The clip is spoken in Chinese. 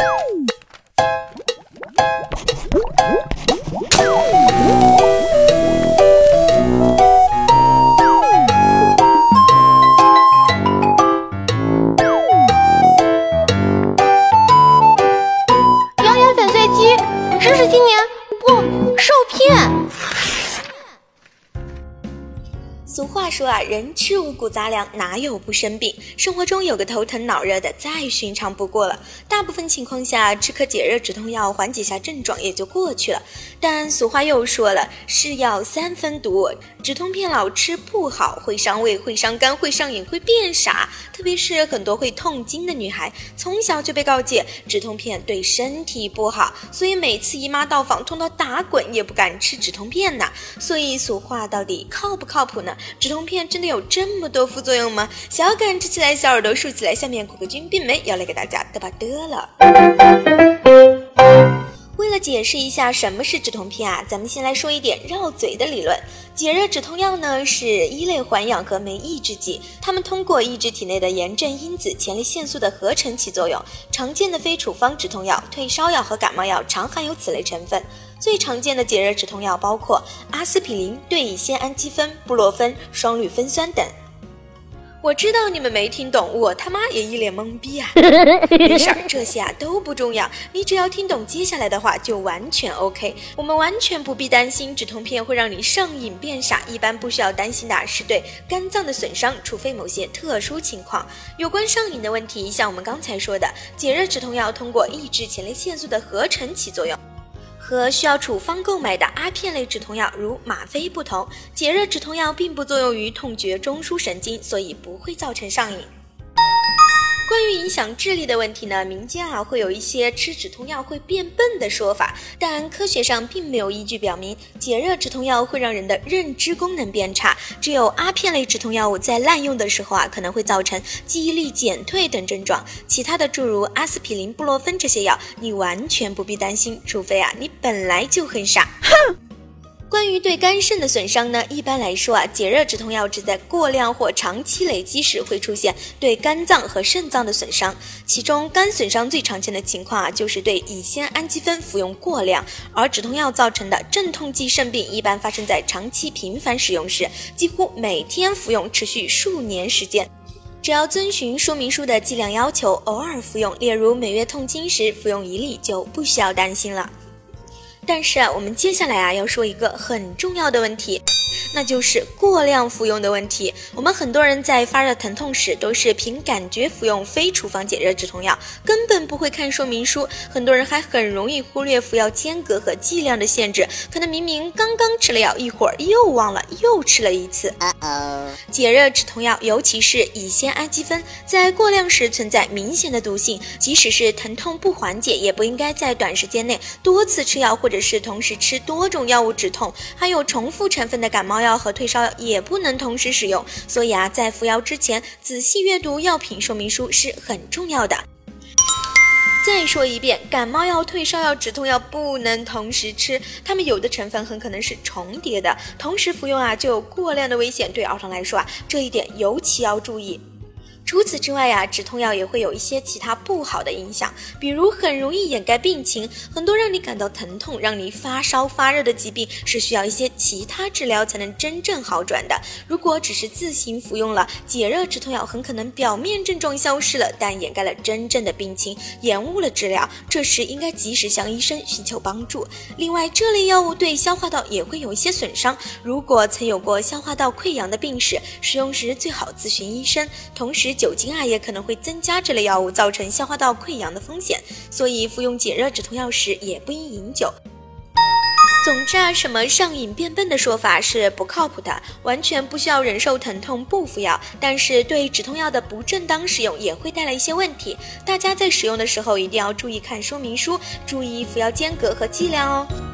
嗯，谣粉碎机，知识青年，不，受骗。俗话说啊，人吃五谷杂粮，哪有不生病？生活中有个头疼脑热的，再寻常不过了。大部分情况下，吃颗解热止痛药，缓解下症状也就过去了。但俗话又说了，是药三分毒，止痛片老吃不好，会伤胃，会伤肝，会上瘾，会变傻。特别是很多会痛经的女孩，从小就被告诫止痛片对身体不好，所以每次姨妈到访，痛到打滚也不敢吃止痛片呐。所以俗话到底靠不靠谱呢？止痛片真的有这么多副作用吗？小感吃起来，小耳朵竖起来。下面果个君并没要来给大家嘚吧嘚了。解释一下什么是止痛片啊，咱们先来说一点绕嘴的理论。解热止痛药呢是一类环氧和酶抑制剂，它们通过抑制体内的炎症因子前列腺素的合成起作用。常见的非处方止痛药、退烧药和感冒药常含有此类成分。最常见的解热止痛药包括阿司匹林、对乙酰氨基酚、布洛芬、双氯芬酸等。我知道你们没听懂，我他妈也一脸懵逼啊！没事儿，这些啊都不重要，你只要听懂接下来的话就完全 OK。我们完全不必担心止痛片会让你上瘾变傻，一般不需要担心的是对肝脏的损伤，除非某些特殊情况。有关上瘾的问题，像我们刚才说的，解热止痛药通过抑制前列腺素的合成起作用。和需要处方购买的阿片类止痛药，如吗啡不同，解热止痛药并不作用于痛觉中枢神经，所以不会造成上瘾。关于影响智力的问题呢，民间啊会有一些吃止痛药会变笨的说法，但科学上并没有依据表明解热止痛药会让人的认知功能变差。只有阿片类止痛药物在滥用的时候啊，可能会造成记忆力减退等症状。其他的诸如阿司匹林、布洛芬这些药，你完全不必担心，除非啊你本来就很傻。哼。关于对肝肾的损伤呢，一般来说啊，解热止痛药只在过量或长期累积时会出现对肝脏和肾脏的损伤。其中肝损伤最常见的情况啊，就是对乙酰氨基酚服用过量。而止痛药造成的镇痛剂肾病一般发生在长期频繁使用时，几乎每天服用，持续数年时间。只要遵循说明书的剂量要求，偶尔服用，例如每月痛经时服用一粒，就不需要担心了。但是啊，我们接下来啊要说一个很重要的问题。那就是过量服用的问题。我们很多人在发热疼痛时都是凭感觉服用非处方解热止痛药，根本不会看说明书。很多人还很容易忽略服药间隔和剂量的限制，可能明明刚刚吃了药，一会儿又忘了，又吃了一次。解热止痛药，尤其是乙酰氨基酚，在过量时存在明显的毒性，即使是疼痛不缓解，也不应该在短时间内多次吃药，或者是同时吃多种药物止痛。还有重复成分的感冒。药和退烧药也不能同时使用，所以啊，在服药之前仔细阅读药品说明书是很重要的。再说一遍，感冒药、退烧药、止痛药不能同时吃，它们有的成分很可能是重叠的，同时服用啊就有过量的危险。对儿童来说啊，这一点尤其要注意。除此之外呀，止痛药也会有一些其他不好的影响，比如很容易掩盖病情。很多让你感到疼痛、让你发烧发热的疾病，是需要一些其他治疗才能真正好转的。如果只是自行服用了解热止痛药，很可能表面症状消失了，但掩盖了真正的病情，延误了治疗。这时应该及时向医生寻求帮助。另外，这类药物对消化道也会有一些损伤。如果曾有过消化道溃疡的病史，使用时最好咨询医生。同时，酒精啊也可能会增加这类药物造成消化道溃疡的风险，所以服用解热止痛药时也不应饮酒。总之啊，什么上瘾变笨的说法是不靠谱的，完全不需要忍受疼痛不服药。但是对止痛药的不正当使用也会带来一些问题，大家在使用的时候一定要注意看说明书，注意服药间隔和剂量哦。